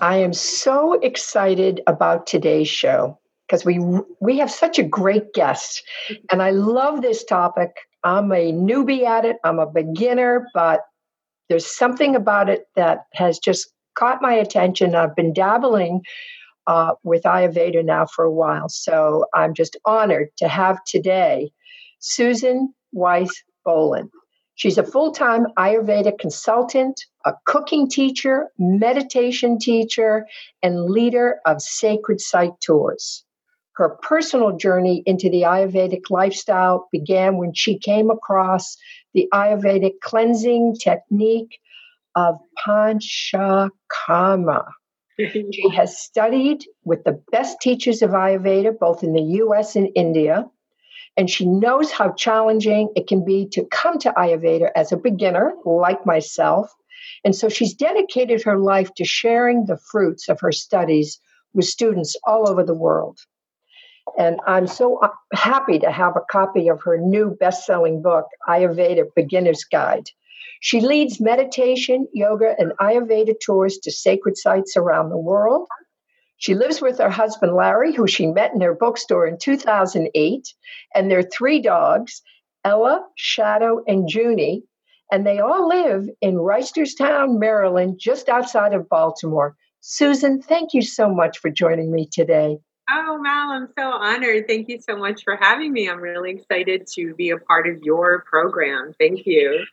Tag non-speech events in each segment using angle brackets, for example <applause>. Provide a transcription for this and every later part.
I am so excited about today's show because we we have such a great guest and I love this topic. I'm a newbie at it. I'm a beginner, but there's something about it that has just caught my attention. I've been dabbling uh, with Ayurveda now for a while, so I'm just honored to have today Susan Weiss Boland. She's a full time Ayurveda consultant, a cooking teacher, meditation teacher, and leader of sacred site tours. Her personal journey into the Ayurvedic lifestyle began when she came across the Ayurvedic cleansing technique of Panchakarma. <laughs> she has studied with the best teachers of Ayurveda, both in the US and India and she knows how challenging it can be to come to Ayurveda as a beginner, like myself. And so she's dedicated her life to sharing the fruits of her studies with students all over the world. And I'm so uh, happy to have a copy of her new best selling book, Ayurveda Beginner's Guide. She leads meditation, yoga, and Ayurveda tours to sacred sites around the world. She lives with her husband, Larry, who she met in her bookstore in 2008, and their three dogs, Ella, Shadow, and Junie. And they all live in Reisterstown, Maryland, just outside of Baltimore. Susan, thank you so much for joining me today. Oh, Mal, I'm so honored. Thank you so much for having me. I'm really excited to be a part of your program. Thank you.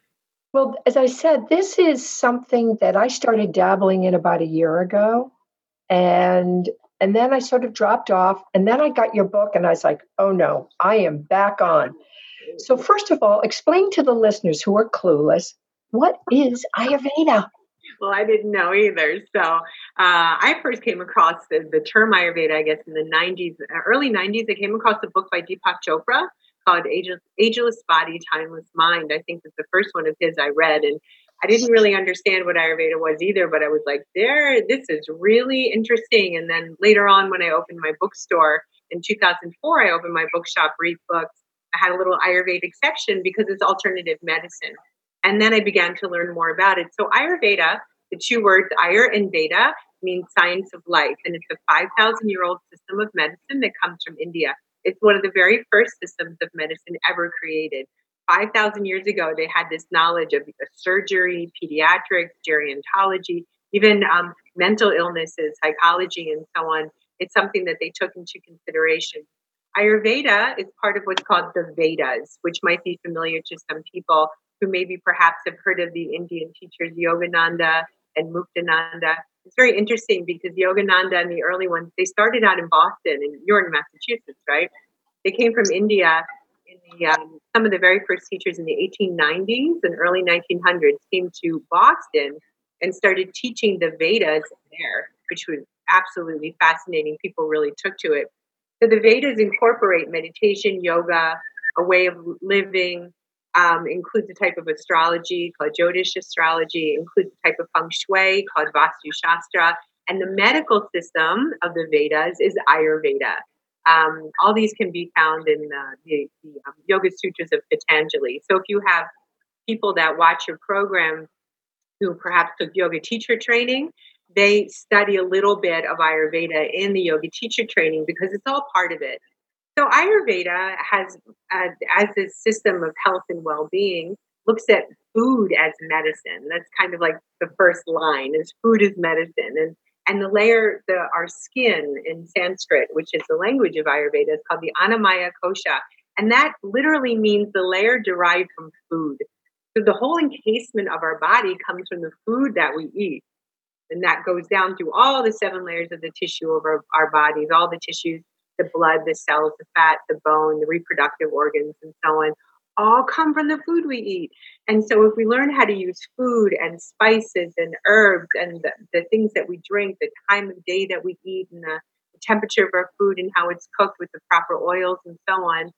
Well, as I said, this is something that I started dabbling in about a year ago and and then I sort of dropped off. And then I got your book, and I was like, oh no, I am back on. So, first of all, explain to the listeners who are clueless what is Ayurveda? Well, I didn't know either. So, uh, I first came across the, the term Ayurveda, I guess, in the 90s, early 90s. I came across a book by Deepak Chopra called Ageless, Ageless Body, Timeless Mind. I think was the first one of his I read. And I didn't really understand what Ayurveda was either, but I was like, there, this is really interesting. And then later on, when I opened my bookstore in 2004, I opened my bookshop, Breathe Books. I had a little Ayurvedic section because it's alternative medicine. And then I began to learn more about it. So, Ayurveda, the two words Ayur and Veda, means science of life. And it's a 5,000 year old system of medicine that comes from India. It's one of the very first systems of medicine ever created. 5,000 years ago, they had this knowledge of surgery, pediatrics, gerontology, even um, mental illnesses, psychology, and so on. It's something that they took into consideration. Ayurveda is part of what's called the Vedas, which might be familiar to some people who maybe perhaps have heard of the Indian teachers Yogananda and Muktananda. It's very interesting because Yogananda and the early ones, they started out in Boston, and you're in Massachusetts, right? They came from India um, some of the very first teachers in the 1890s and early 1900s came to Boston and started teaching the Vedas there, which was absolutely fascinating. People really took to it. So the Vedas incorporate meditation, yoga, a way of living, um, includes a type of astrology called Jyotish astrology, includes a type of feng shui called Vastu Shastra, and the medical system of the Vedas is Ayurveda. Um, all these can be found in uh, the, the um, Yoga Sutras of Patanjali. So if you have people that watch your program who perhaps took yoga teacher training, they study a little bit of Ayurveda in the yoga teacher training because it's all part of it. So Ayurveda has, uh, as a system of health and well-being, looks at food as medicine. That's kind of like the first line: is food is medicine, and and the layer, the our skin in Sanskrit, which is the language of Ayurveda, is called the Annamaya Kosha. And that literally means the layer derived from food. So the whole encasement of our body comes from the food that we eat. And that goes down through all the seven layers of the tissue of our, our bodies, all the tissues, the blood, the cells, the fat, the bone, the reproductive organs, and so on all come from the food we eat. And so, if we learn how to use food and spices and herbs and the, the things that we drink, the time of day that we eat, and the temperature of our food and how it's cooked with the proper oils and so on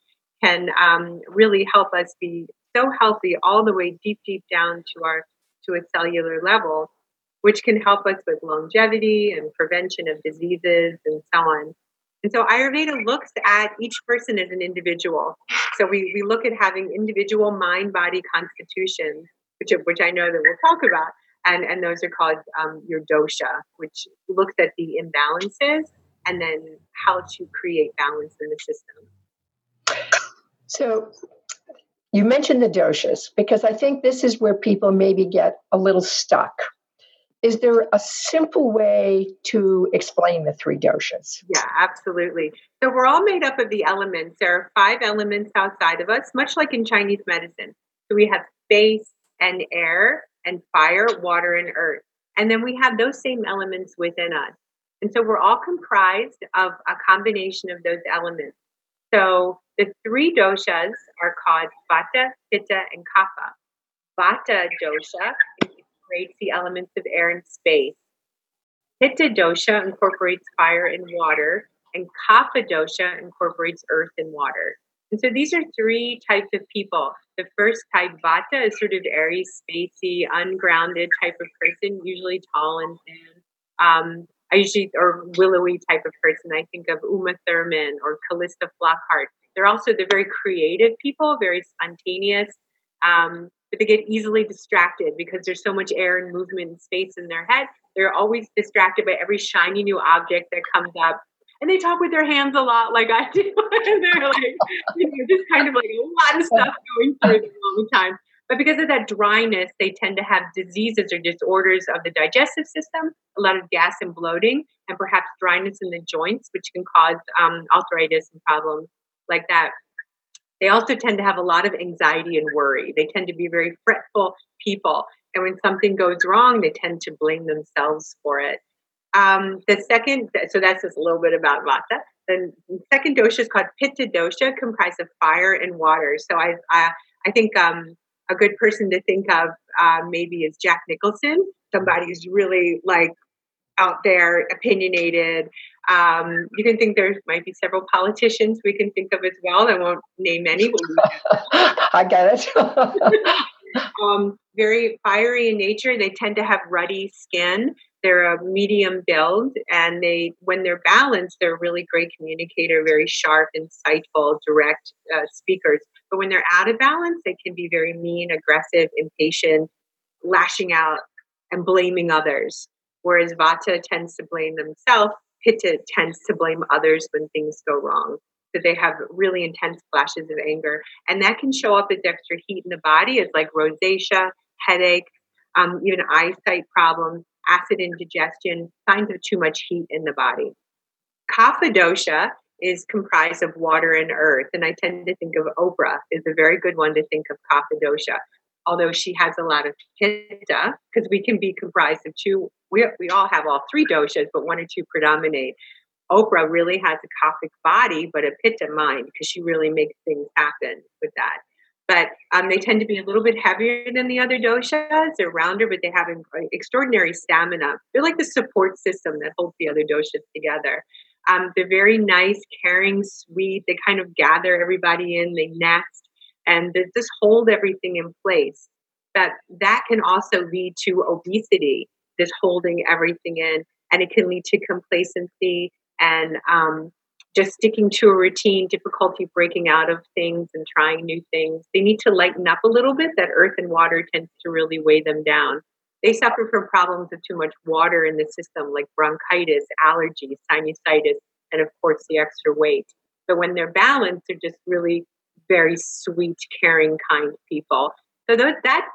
can um, really help us be so healthy all the way deep, deep down to our to a cellular level, which can help us with longevity and prevention of diseases and so on. And so Ayurveda looks at each person as an individual. So we, we look at having individual mind body constitutions, which, which I know that we'll talk about. And, and those are called um, your dosha, which looks at the imbalances and then how to create balance in the system. So you mentioned the doshas because I think this is where people maybe get a little stuck. Is there a simple way to explain the three doshas? Yeah, absolutely. So we're all made up of the elements. There are five elements outside of us, much like in Chinese medicine. So we have space and air and fire, water and earth. And then we have those same elements within us. And so we're all comprised of a combination of those elements. So the three doshas are called Vata, Pitta, and Kapha. Vata dosha incorporates the elements of air and space. Pitta dosha incorporates fire and water, and Kapha dosha incorporates earth and water. And so these are three types of people. The first type, Vata, is sort of airy, spacey, ungrounded type of person, usually tall and thin. Um, I usually, or willowy type of person. I think of Uma Thurman or Calista Flockhart. They're also they're very creative people, very spontaneous, um, but they get easily distracted because there's so much air and movement and space in their head. They're always distracted by every shiny new object that comes up. And they talk with their hands a lot, like I do. <laughs> and they're like, you know, just kind of like a lot of stuff going through at the time. But because of that dryness, they tend to have diseases or disorders of the digestive system, a lot of gas and bloating, and perhaps dryness in the joints, which can cause um, arthritis and problems like that. They also tend to have a lot of anxiety and worry. They tend to be very fretful people. And when something goes wrong, they tend to blame themselves for it. Um, the second, so that's just a little bit about Vata. The second dosha is called Pitta dosha, comprised of fire and water. So I, I, I think um, a good person to think of uh, maybe is Jack Nicholson, somebody who's really like out there, opinionated. Um, you can think there might be several politicians we can think of as well. I won't name any. <laughs> I get it. <laughs> um, very fiery in nature. They tend to have ruddy skin. They're a medium build, and they, when they're balanced, they're a really great communicator, very sharp, insightful, direct uh, speakers. But when they're out of balance, they can be very mean, aggressive, impatient, lashing out and blaming others. Whereas Vata tends to blame themselves, Pitta tends to blame others when things go wrong. So they have really intense flashes of anger. And that can show up as extra heat in the body, as like rosacea, headache, um, even eyesight problems, acid indigestion, signs of too much heat in the body. Kapha dosha is comprised of water and earth. And I tend to think of Oprah is a very good one to think of Kapha dosha, although she has a lot of pitta, because we can be comprised of two, we, we all have all three doshas, but one or two predominate. Oprah really has a kaphic body, but a pitta mind, because she really makes things happen with that. But um, they tend to be a little bit heavier than the other doshas. They're rounder, but they have extraordinary stamina. They're like the support system that holds the other doshas together. Um, they're very nice, caring, sweet. They kind of gather everybody in, they nest, and they just hold everything in place. That that can also lead to obesity, just holding everything in, and it can lead to complacency and um, just sticking to a routine, difficulty breaking out of things and trying new things. They need to lighten up a little bit. That earth and water tends to really weigh them down. They suffer from problems of too much water in the system, like bronchitis, allergies, sinusitis, and of course the extra weight. So when they're balanced, they're just really very sweet, caring, kind people. So those, that,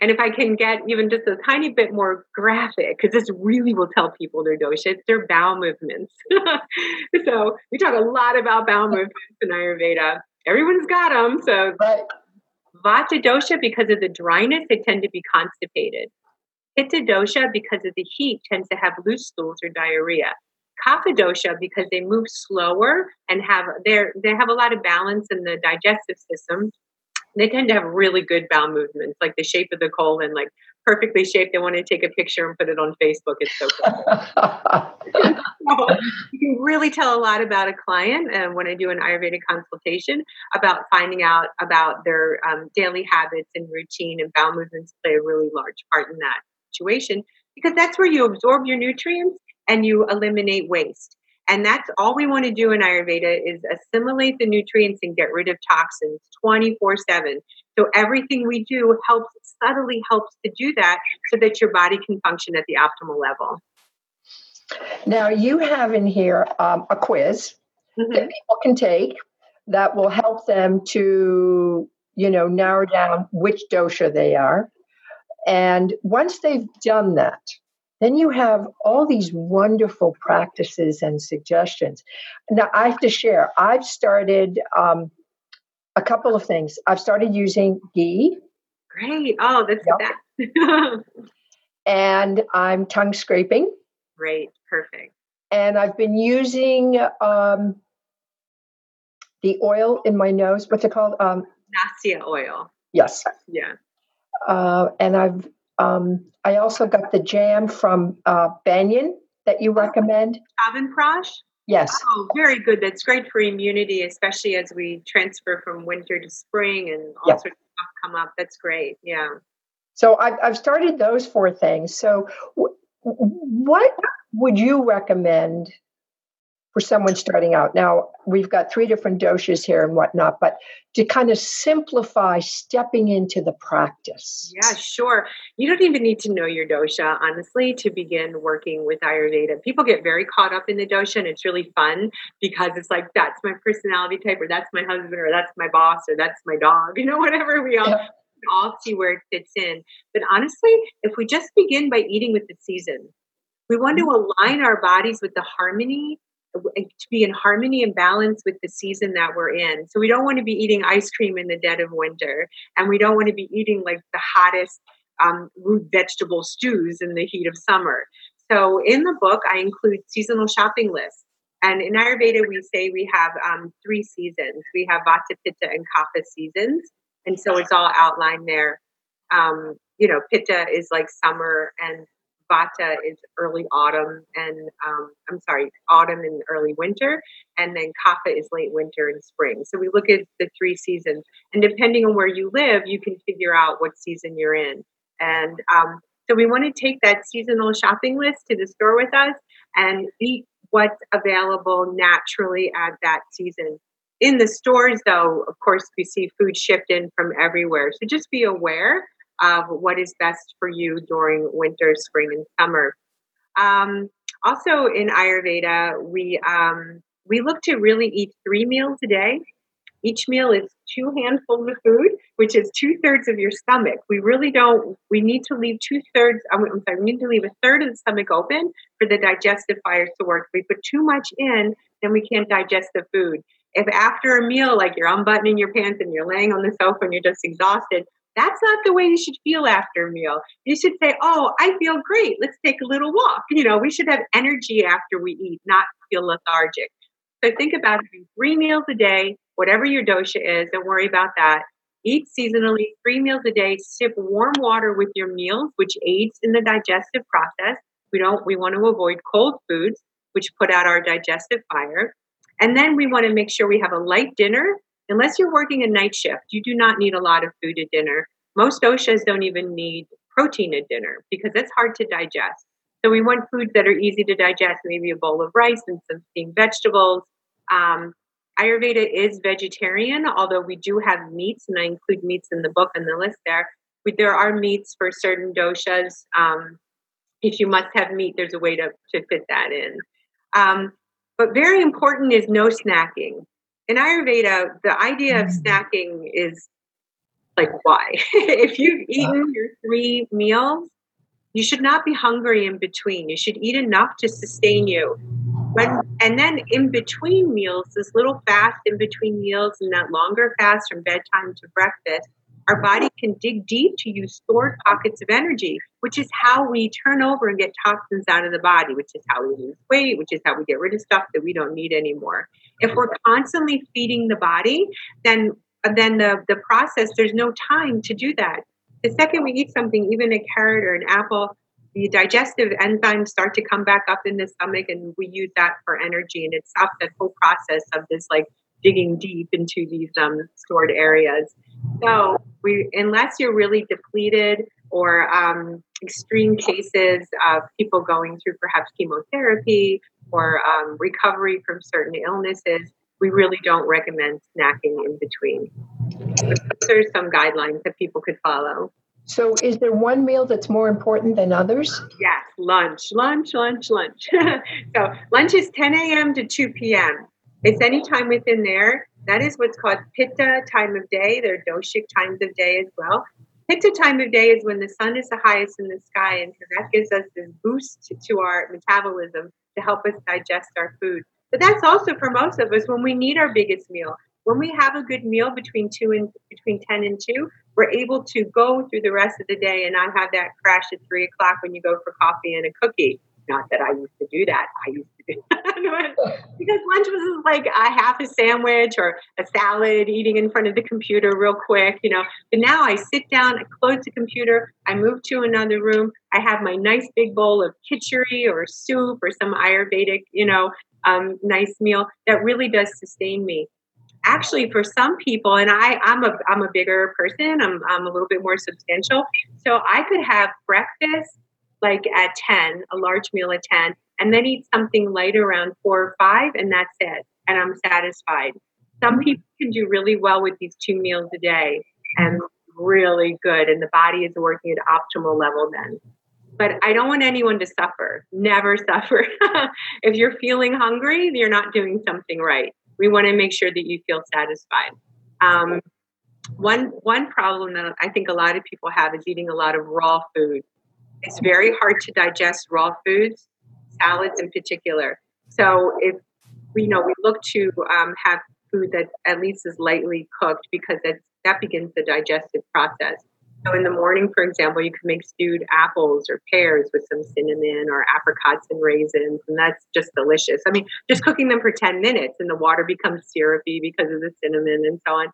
and if I can get even just a tiny bit more graphic, because this really will tell people their dosha, it's their bowel movements. <laughs> so we talk a lot about bowel movements in Ayurveda. Everyone's got them. So right. Vata dosha, because of the dryness, they tend to be constipated. Pitta dosha, because of the heat, tends to have loose stools or diarrhea. Kapha because they move slower and have they they have a lot of balance in the digestive system. They tend to have really good bowel movements, like the shape of the colon, like perfectly shaped. They want to take a picture and put it on Facebook. It's so cool. <laughs> so you can really tell a lot about a client and when I do an Ayurveda consultation about finding out about their um, daily habits and routine and bowel movements play a really large part in that situation because that's where you absorb your nutrients and you eliminate waste. And that's all we want to do in Ayurveda is assimilate the nutrients and get rid of toxins 24 7. So everything we do helps, subtly helps to do that so that your body can function at the optimal level. Now, you have in here um, a quiz mm-hmm. that people can take that will help them to, you know, narrow down which dosha they are. And once they've done that, then you have all these wonderful practices and suggestions. Now, I have to share, I've started um, a couple of things. I've started using ghee. Great. Oh, that's yep. that. <laughs> and I'm tongue scraping. Great. Perfect. And I've been using um, the oil in my nose. What's it called? Um, Nasya oil. Yes. Yeah. Uh, and I've um, I also got the jam from uh, Banyan that you recommend. Chyawanprash? Yes. Oh, very good. That's great for immunity, especially as we transfer from winter to spring and all yep. sorts of stuff come up. That's great. Yeah. So I've, I've started those four things. So, w- what would you recommend for someone starting out. Now, we've got three different doshas here and whatnot, but to kind of simplify stepping into the practice. Yeah, sure. You don't even need to know your dosha, honestly, to begin working with Ayurveda. People get very caught up in the dosha, and it's really fun because it's like, that's my personality type, or that's my husband, or that's my boss, or that's my dog, <laughs> you know, whatever we all. Yeah. All see where it fits in. But honestly, if we just begin by eating with the season, we want to mm-hmm. align our bodies with the harmony to be in harmony and balance with the season that we're in. So we don't want to be eating ice cream in the dead of winter, and we don't want to be eating like the hottest um, root vegetable stews in the heat of summer. So in the book, I include seasonal shopping lists. And in Ayurveda, we say we have um, three seasons. We have Vata, Pitta, and Kapha seasons, and so it's all outlined there. Um, you know, Pitta is like summer, and Vata is early autumn and um, I'm sorry, autumn and early winter, and then Kapha is late winter and spring. So we look at the three seasons, and depending on where you live, you can figure out what season you're in. And um, so we want to take that seasonal shopping list to the store with us and eat what's available naturally at that season. In the stores, though, of course, we see food shipped in from everywhere. So just be aware of what is best for you during winter, spring, and summer. Um, also, in Ayurveda, we um, we look to really eat three meals a day. Each meal is two handfuls of food, which is two thirds of your stomach. We really don't. We need to leave two thirds. I'm sorry. We need to leave a third of the stomach open for the digestive fires to work. If we put too much in, then we can't digest the food. If after a meal, like you're unbuttoning your pants and you're laying on the sofa and you're just exhausted, that's not the way you should feel after a meal. You should say, Oh, I feel great. Let's take a little walk. You know, we should have energy after we eat, not feel lethargic. So think about having three meals a day, whatever your dosha is, don't worry about that. Eat seasonally, three meals a day, sip warm water with your meals, which aids in the digestive process. We don't we want to avoid cold foods, which put out our digestive fire. And then we want to make sure we have a light dinner unless you're working a night shift, you do not need a lot of food at dinner. Most doshas don't even need protein at dinner because it's hard to digest. So we want foods that are easy to digest, maybe a bowl of rice and some steamed vegetables. Um, Ayurveda is vegetarian, although we do have meats, and I include meats in the book and the list there. But there are meats for certain doshas. Um, if you must have meat, there's a way to, to fit that in. Um, but very important is no snacking in Ayurveda, the idea of mm. snacking is like why? <laughs> if you've eaten your three meals, you should not be hungry in between. You should eat enough to sustain you. When, and then in between meals, this little fast in between meals and that longer fast from bedtime to breakfast, our body can dig deep to use stored pockets of energy, which is how we turn over and get toxins out of the body, which is how we lose weight, which is how we get rid of stuff that we don't need anymore. If we're constantly feeding the body, then then the, the process, there's no time to do that. The second we eat something, even a carrot or an apple, the digestive enzymes start to come back up in the stomach and we use that for energy and it stops that whole process of this like digging deep into these um, stored areas so we unless you're really depleted or um, extreme cases of people going through perhaps chemotherapy or um, recovery from certain illnesses we really don't recommend snacking in between but those are some guidelines that people could follow so, is there one meal that's more important than others? Yes, lunch, lunch, lunch, lunch. <laughs> so, lunch is 10 a.m. to 2 p.m. It's any time within there. That is what's called pitta time of day. There are doshic times of day as well. Pitta time of day is when the sun is the highest in the sky, and so that gives us this boost to, to our metabolism to help us digest our food. But that's also for most of us when we need our biggest meal. When we have a good meal between two and between 10 and 2, we're able to go through the rest of the day and not have that crash at three o'clock when you go for coffee and a cookie. Not that I used to do that. I used to do <laughs> because lunch was like a half a sandwich or a salad, eating in front of the computer real quick, you know. But now I sit down, I close the computer, I move to another room, I have my nice big bowl of khichdi or soup or some Ayurvedic, you know, um, nice meal that really does sustain me actually for some people and i i'm a i'm a bigger person i'm, I'm a little bit more substantial so i could have breakfast like at 10 a large meal at 10 and then eat something light around 4 or 5 and that's it and i'm satisfied some mm-hmm. people can do really well with these two meals a day and really good and the body is working at optimal level then but I don't want anyone to suffer. Never <laughs> suffer. if you're feeling hungry, you're not doing something right we want to make sure that you feel satisfied. Um, one one problem that I think a lot of people have is eating a lot of raw food. It's very hard to digest raw foods, salads in particular. So if you know we look to um, have food that at least is lightly cooked because that that begins the digestive process. So in the morning, for example, you can make stewed apples or pears with some cinnamon or apricots and raisins, and that's just delicious. I mean, just cooking them for 10 minutes and the water becomes syrupy because of the cinnamon and so on.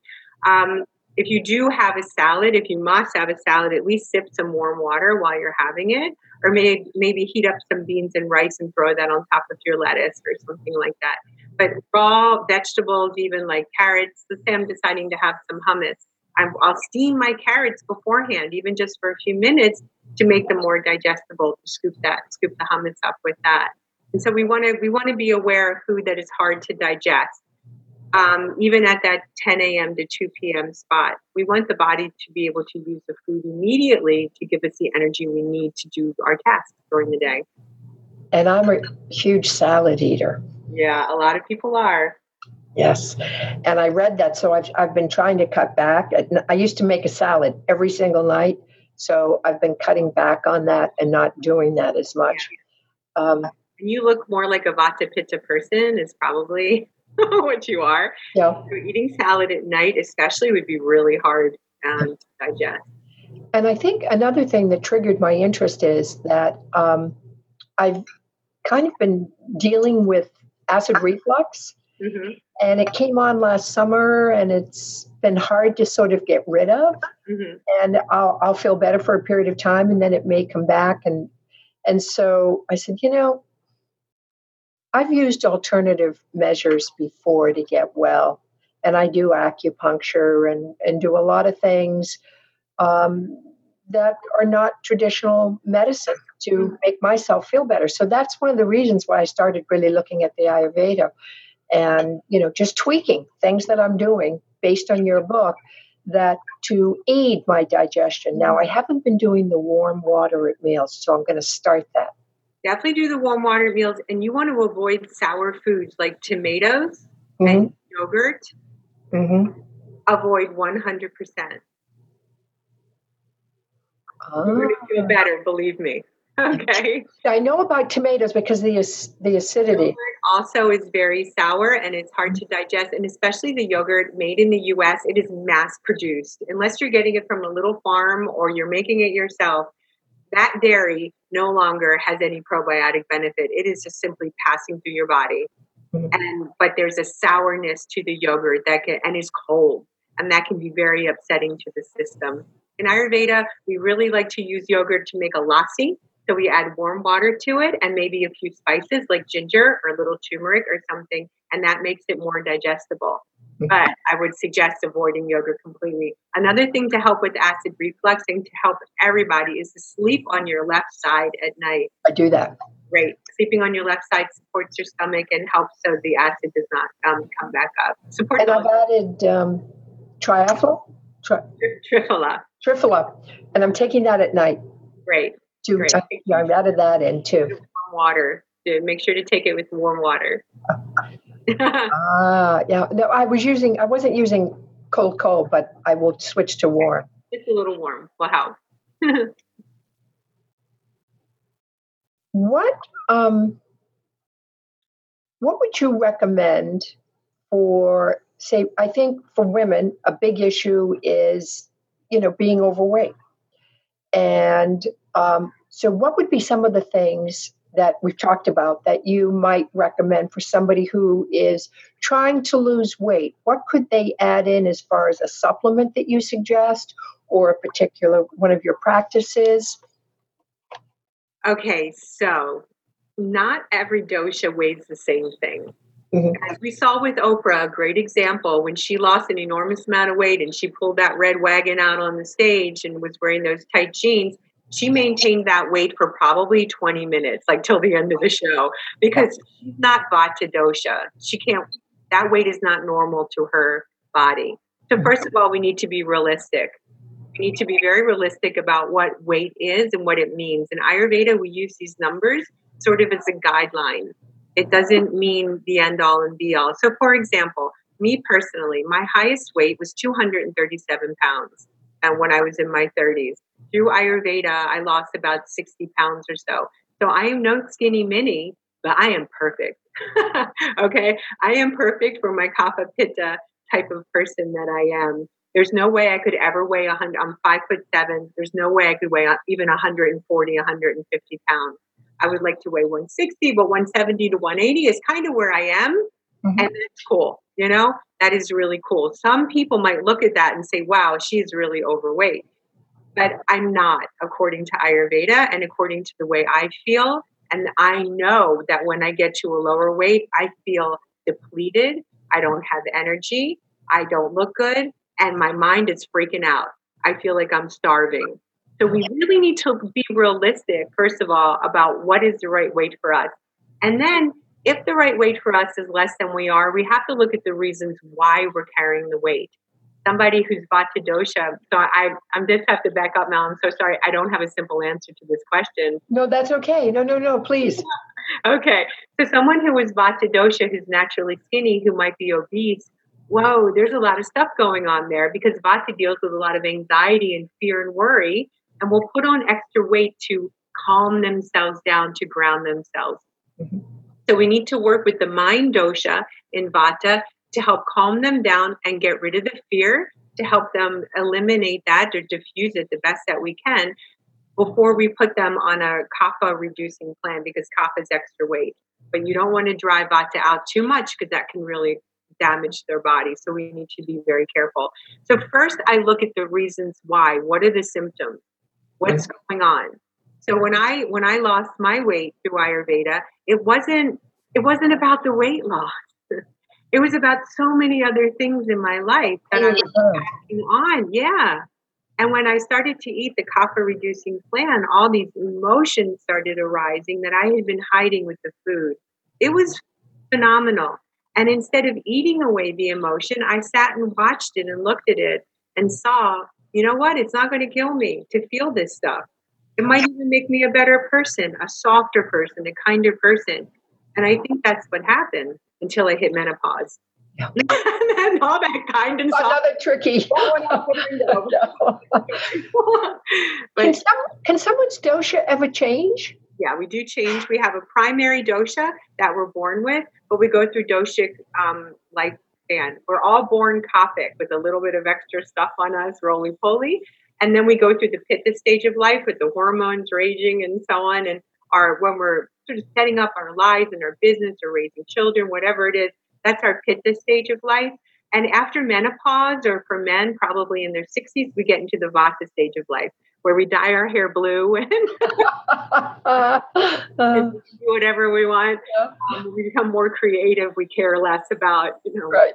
Um, if you do have a salad, if you must have a salad, at least sip some warm water while you're having it, or maybe maybe heat up some beans and rice and throw that on top of your lettuce or something like that. But raw vegetables, even like carrots, let's say I'm deciding to have some hummus I'll steam my carrots beforehand, even just for a few minutes, to make them more digestible. To scoop that, scoop the hummus up with that. And so we want to we want to be aware of food that is hard to digest. Um, even at that 10 a.m. to 2 p.m. spot, we want the body to be able to use the food immediately to give us the energy we need to do our tasks during the day. And I'm a huge salad eater. Yeah, a lot of people are. Yes. And I read that. So I've, I've been trying to cut back. I used to make a salad every single night. So I've been cutting back on that and not doing that as much. Um, you look more like a Vata Pitta person, is probably <laughs> what you are. Yeah. So eating salad at night, especially, would be really hard um, to digest. And I think another thing that triggered my interest is that um, I've kind of been dealing with acid reflux. Mm-hmm and it came on last summer and it's been hard to sort of get rid of mm-hmm. and I'll, I'll feel better for a period of time and then it may come back and and so i said you know i've used alternative measures before to get well and i do acupuncture and and do a lot of things um, that are not traditional medicine to mm-hmm. make myself feel better. So that's one of the reasons why i started really looking at the ayurveda and you know just tweaking things that i'm doing based on your book that to aid my digestion. Now i haven't been doing the warm water at meals so i'm going to start that definitely do the warm water meals and you want to avoid sour foods like tomatoes mm-hmm. and yogurt mm-hmm. avoid 100% oh. you're going to feel better believe me <laughs> Okay. I know about tomatoes because the the acidity yogurt also is very sour and it's hard to digest, and especially the yogurt made in the U.S. It is mass produced. Unless you're getting it from a little farm or you're making it yourself, that dairy no longer has any probiotic benefit. It is just simply passing through your body, mm-hmm. and but there's a sourness to the yogurt that can and is cold, and that can be very upsetting to the system. In Ayurveda, we really like to use yogurt to make a lassi So we add warm water to it and maybe a few spices like ginger or a little turmeric or something, and that makes it more digestible. But I would suggest avoiding yogurt completely. Another thing to help with acid reflux and to help everybody is to sleep on your left side at night. I do that. Great. Sleeping on your left side supports your stomach and helps so the acid does not um, come back up. Support and I've added um, triathlon, tri- Triphala. Triphala, and I'm taking that at night. Great. To, Great. Uh, yeah, I've added that in too. Warm water. To make sure to take it with warm water. <laughs> <laughs> ah, yeah. No, I was using. I wasn't using cold, cold, but I will switch to warm. It's a little warm Wow. <laughs> what um, what would you recommend for say? I think for women, a big issue is you know being overweight, and um, so what would be some of the things that we've talked about that you might recommend for somebody who is trying to lose weight? What could they add in as far as a supplement that you suggest or a particular one of your practices? Okay, so not every dosha weighs the same thing. Mm-hmm. As we saw with Oprah, a great example when she lost an enormous amount of weight and she pulled that red wagon out on the stage and was wearing those tight jeans, she maintained that weight for probably 20 minutes, like till the end of the show, because she's not vata dosha. She can't, that weight is not normal to her body. So, mm-hmm. first of all, we need to be realistic. We need to be very realistic about what weight is and what it means. In Ayurveda, we use these numbers sort of as a guideline. It doesn't mean the end all and be all. So, for example, me personally, my highest weight was 237 pounds and when I was in my 30s through Ayurveda, I lost about 60 pounds or so. So I am no skinny mini, but I am perfect. <laughs> okay. I am perfect for my kapha pitta type of person that I am. There's no way I could ever weigh a hundred. I'm five foot seven. There's no way I could weigh even 140, 150 pounds. I would like to weigh 160, but 170 to 180 is kind of where I am. Mm-hmm. And that's cool. You know, that is really cool. Some people might look at that and say, wow, she's really overweight but I'm not according to Ayurveda and according to the way I feel. And I know that when I get to a lower weight, I feel depleted. I don't have energy. I don't look good. And my mind is freaking out. I feel like I'm starving. So we really need to be realistic, first of all, about what is the right weight for us. And then if the right weight for us is less than we are, we have to look at the reasons why we're carrying the weight somebody who's vata dosha. So I, I'm just have to back up now. I'm so sorry. I don't have a simple answer to this question. No, that's okay. No, no, no, please. <laughs> okay. So someone who is vata dosha, who's naturally skinny, who might be obese, whoa, there's a lot of stuff going on there because vata deals with a lot of anxiety and fear and worry, and will put on extra weight to calm themselves down, to ground themselves. Mm-hmm. So we need to work with the mind dosha in vata to help calm them down and get rid of the fear, to help them eliminate that or diffuse it the best that we can before we put them on a kapha reducing plan because kapha is extra weight. But you don't want to drive vata out too much because that can really damage their body. So we need to be very careful. So first I look at the reasons why. What are the symptoms? What's going on? So when I when I lost my weight through Ayurveda, it wasn't it wasn't about the weight loss it was about so many other things in my life that I was mm-hmm. acting on. Yeah. And when I started to eat the kapha reducing plan, all these emotions started arising that I had been hiding with the food. It was phenomenal. And instead of eating away the emotion, I sat and watched it and looked at it and saw, you know what? It's not going to kill me to feel this stuff. It might even make me a better person, a softer person, a kinder person. And I think that's what happened until I hit menopause. Yeah. <laughs> and all that kind and Another tricky. <laughs> <laughs> but, can, some, can someone's dosha ever change? Yeah, we do change. We have a primary dosha that we're born with, but we go through doshic um, lifespan. We're all born kaphic with a little bit of extra stuff on us, roly poly. And then we go through the pitta stage of life with the hormones raging and so on. And our when we're sort of setting up our lives and our business or raising children, whatever it is. That's our pitta stage of life. And after menopause, or for men, probably in their 60s, we get into the vata stage of life, where we dye our hair blue <laughs> and, <laughs> <laughs> and do whatever we want. Um, we become more creative. We care less about, you know, right.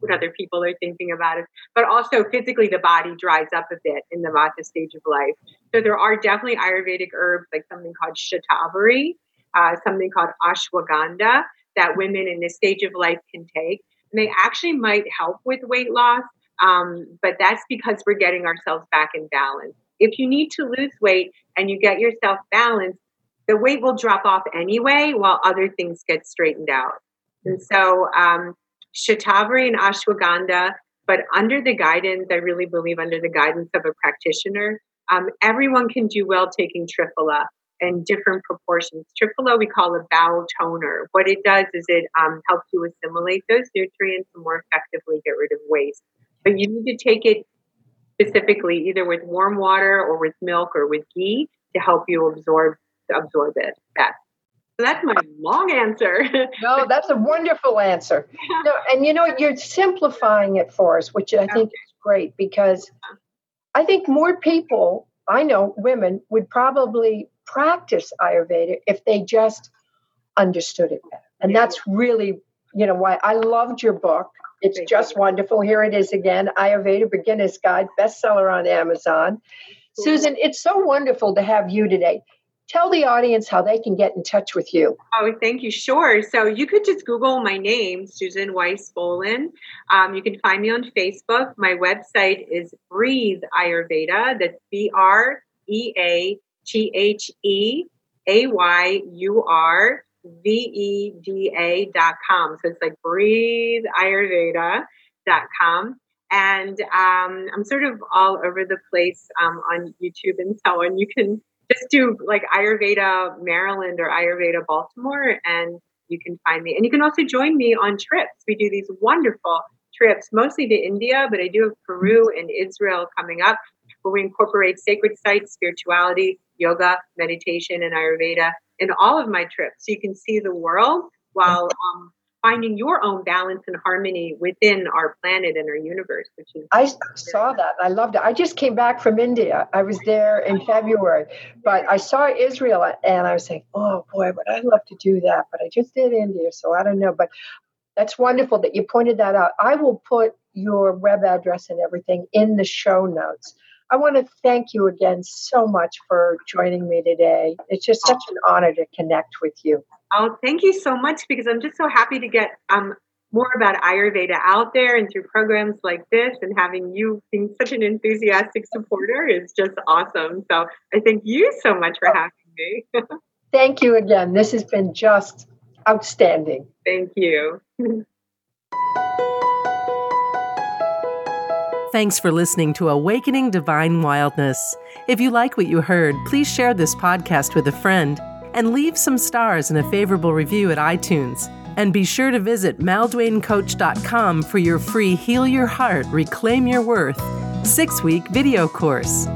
what other people are thinking about us. But also physically, the body dries up a bit in the Vata stage of life. So there are definitely Ayurvedic herbs like something called Shatavari, uh, something called ashwagandha that women in this stage of life can take. And they actually might help with weight loss, um, but that's because we're getting ourselves back in balance. If you need to lose weight and you get yourself balanced, the weight will drop off anyway while other things get straightened out. And so, um, Shatavari and ashwagandha, but under the guidance, I really believe under the guidance of a practitioner, um, everyone can do well taking Triphala in different proportions. Triphala we call a bowel toner. What it does is it um, helps you assimilate those nutrients and more effectively get rid of waste. But you need to take it specifically either with warm water or with milk or with ghee to help you absorb absorb it best. So that's my long answer. <laughs> no, that's a wonderful answer. No, and you know, you're simplifying it for us, which I think is great because I think more people, I know women, would probably practice Ayurveda if they just understood it better. And that's really, you know, why I loved your book. It's just wonderful. Here it is again Ayurveda Beginner's Guide, bestseller on Amazon. Susan, it's so wonderful to have you today. Tell the audience how they can get in touch with you. Oh, thank you. Sure. So you could just Google my name, Susan Weis-Bohlen. Um, you can find me on Facebook. My website is Breathe Ayurveda. That's B R E A T H E A Y U R V E D A dot com. So it's like breathe Ayurveda dot com. And um, I'm sort of all over the place um, on YouTube and so on. You can just do like Ayurveda Maryland or Ayurveda Baltimore, and you can find me. And you can also join me on trips. We do these wonderful trips, mostly to India, but I do have Peru and Israel coming up, where we incorporate sacred sites, spirituality, yoga, meditation, and Ayurveda in all of my trips. So you can see the world while um, finding your own balance and harmony within our planet and our universe, which is. I saw that. I loved it. I just came back from India. I was there in February, but I saw Israel and I was saying, oh boy, would I love to do that. But I just did India, so I don't know. But that's wonderful that you pointed that out. I will put your web address and everything in the show notes. I want to thank you again so much for joining me today. It's just such an honor to connect with you. Oh, thank you so much because I'm just so happy to get um, more about Ayurveda out there and through programs like this and having you being such an enthusiastic supporter is just awesome. So I thank you so much for having me. <laughs> thank you again. This has been just outstanding. Thank you. <laughs> Thanks for listening to Awakening Divine Wildness. If you like what you heard, please share this podcast with a friend and leave some stars and a favorable review at iTunes. And be sure to visit malduanecoach.com for your free Heal Your Heart, Reclaim Your Worth six week video course.